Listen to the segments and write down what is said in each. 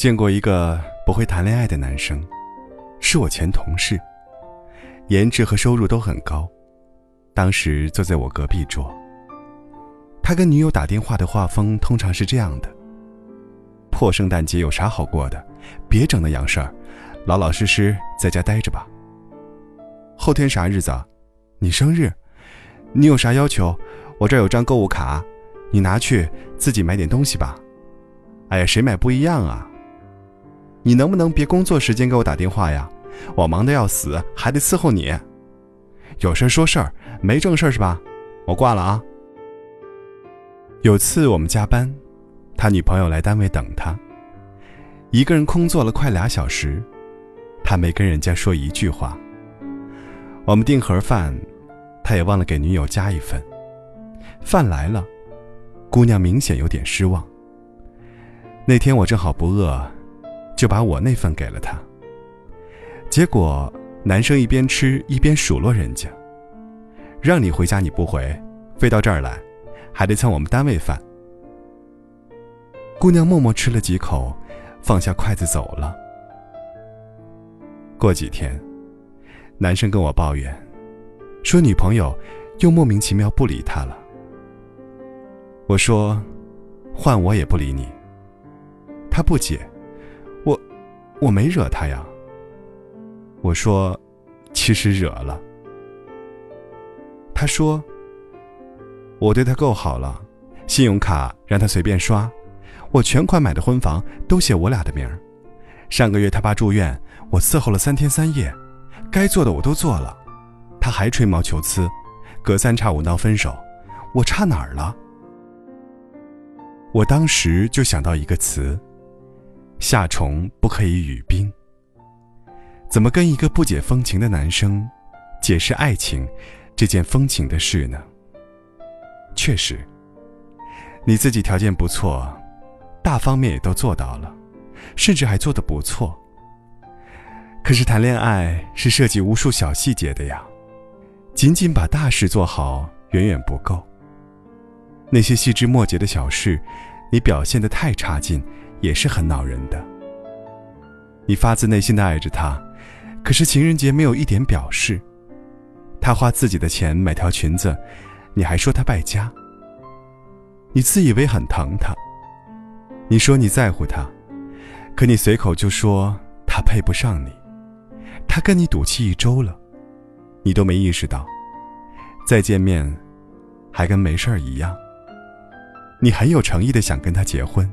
见过一个不会谈恋爱的男生，是我前同事，颜值和收入都很高，当时坐在我隔壁桌。他跟女友打电话的画风通常是这样的：破圣诞节有啥好过的？别整那洋事儿，老老实实在家待着吧。后天啥日子？你生日？你有啥要求？我这儿有张购物卡，你拿去自己买点东西吧。哎呀，谁买不一样啊？你能不能别工作时间给我打电话呀？我忙得要死，还得伺候你。有事说事儿，没正事儿是吧？我挂了啊。有次我们加班，他女朋友来单位等他，一个人空坐了快俩小时，他没跟人家说一句话。我们订盒饭，他也忘了给女友加一份。饭来了，姑娘明显有点失望。那天我正好不饿。就把我那份给了他。结果男生一边吃一边数落人家：“让你回家你不回，飞到这儿来，还得蹭我们单位饭。”姑娘默默吃了几口，放下筷子走了。过几天，男生跟我抱怨，说女朋友又莫名其妙不理他了。我说：“换我也不理你。”他不解。我没惹他呀。我说，其实惹了。他说，我对他够好了，信用卡让他随便刷，我全款买的婚房都写我俩的名儿。上个月他爸住院，我伺候了三天三夜，该做的我都做了，他还吹毛求疵，隔三差五闹分手，我差哪儿了？我当时就想到一个词。夏虫不可以语冰。怎么跟一个不解风情的男生解释爱情这件风情的事呢？确实，你自己条件不错，大方面也都做到了，甚至还做得不错。可是谈恋爱是涉及无数小细节的呀，仅仅把大事做好远远不够。那些细枝末节的小事，你表现得太差劲。也是很恼人的。你发自内心的爱着他，可是情人节没有一点表示。他花自己的钱买条裙子，你还说他败家。你自以为很疼他，你说你在乎他，可你随口就说他配不上你。他跟你赌气一周了，你都没意识到，再见面，还跟没事儿一样。你很有诚意的想跟他结婚。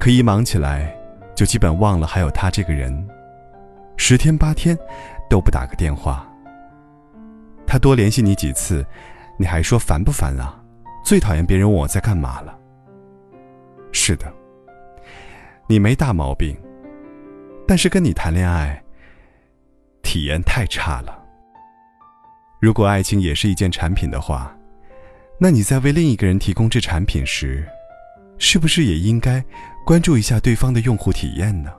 可一忙起来，就基本忘了还有他这个人，十天八天都不打个电话。他多联系你几次，你还说烦不烦啊？最讨厌别人问我在干嘛了。是的，你没大毛病，但是跟你谈恋爱，体验太差了。如果爱情也是一件产品的话，那你在为另一个人提供这产品时，是不是也应该？关注一下对方的用户体验呢？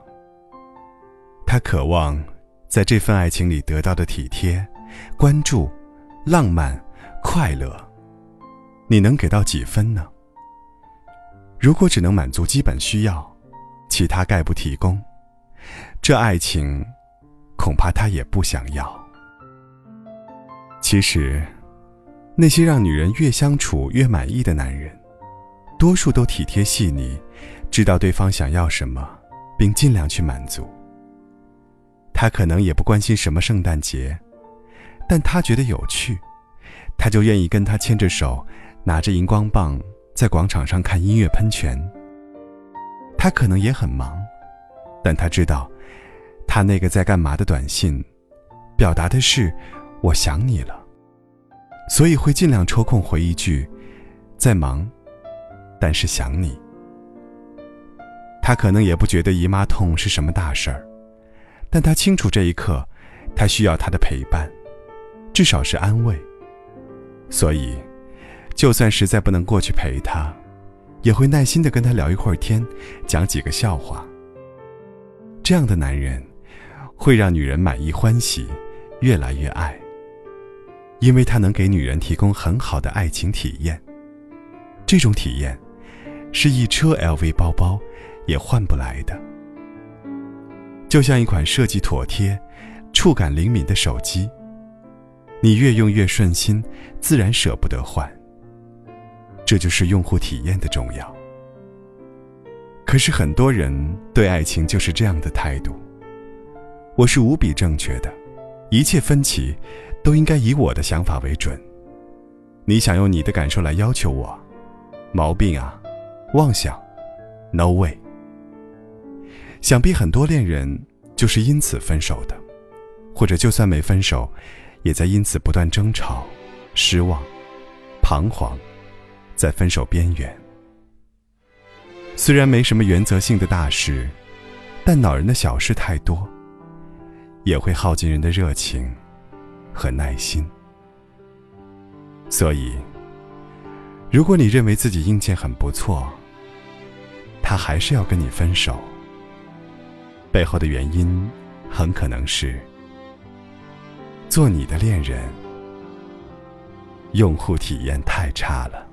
他渴望在这份爱情里得到的体贴、关注、浪漫、快乐，你能给到几分呢？如果只能满足基本需要，其他概不提供，这爱情恐怕他也不想要。其实，那些让女人越相处越满意的男人，多数都体贴细腻。知道对方想要什么，并尽量去满足。他可能也不关心什么圣诞节，但他觉得有趣，他就愿意跟他牵着手，拿着荧光棒在广场上看音乐喷泉。他可能也很忙，但他知道，他那个在干嘛的短信，表达的是我想你了，所以会尽量抽空回一句，在忙，但是想你。他可能也不觉得姨妈痛是什么大事儿，但他清楚这一刻，他需要他的陪伴，至少是安慰。所以，就算实在不能过去陪他，也会耐心的跟他聊一会儿天，讲几个笑话。这样的男人，会让女人满意欢喜，越来越爱。因为他能给女人提供很好的爱情体验，这种体验，是一车 LV 包包。也换不来的。就像一款设计妥帖、触感灵敏的手机，你越用越顺心，自然舍不得换。这就是用户体验的重要。可是很多人对爱情就是这样的态度：我是无比正确的，一切分歧都应该以我的想法为准。你想用你的感受来要求我，毛病啊，妄想，no way。想必很多恋人就是因此分手的，或者就算没分手，也在因此不断争吵、失望、彷徨，在分手边缘。虽然没什么原则性的大事，但恼人的小事太多，也会耗尽人的热情和耐心。所以，如果你认为自己硬件很不错，他还是要跟你分手，背后的原因很可能是做你的恋人，用户体验太差了。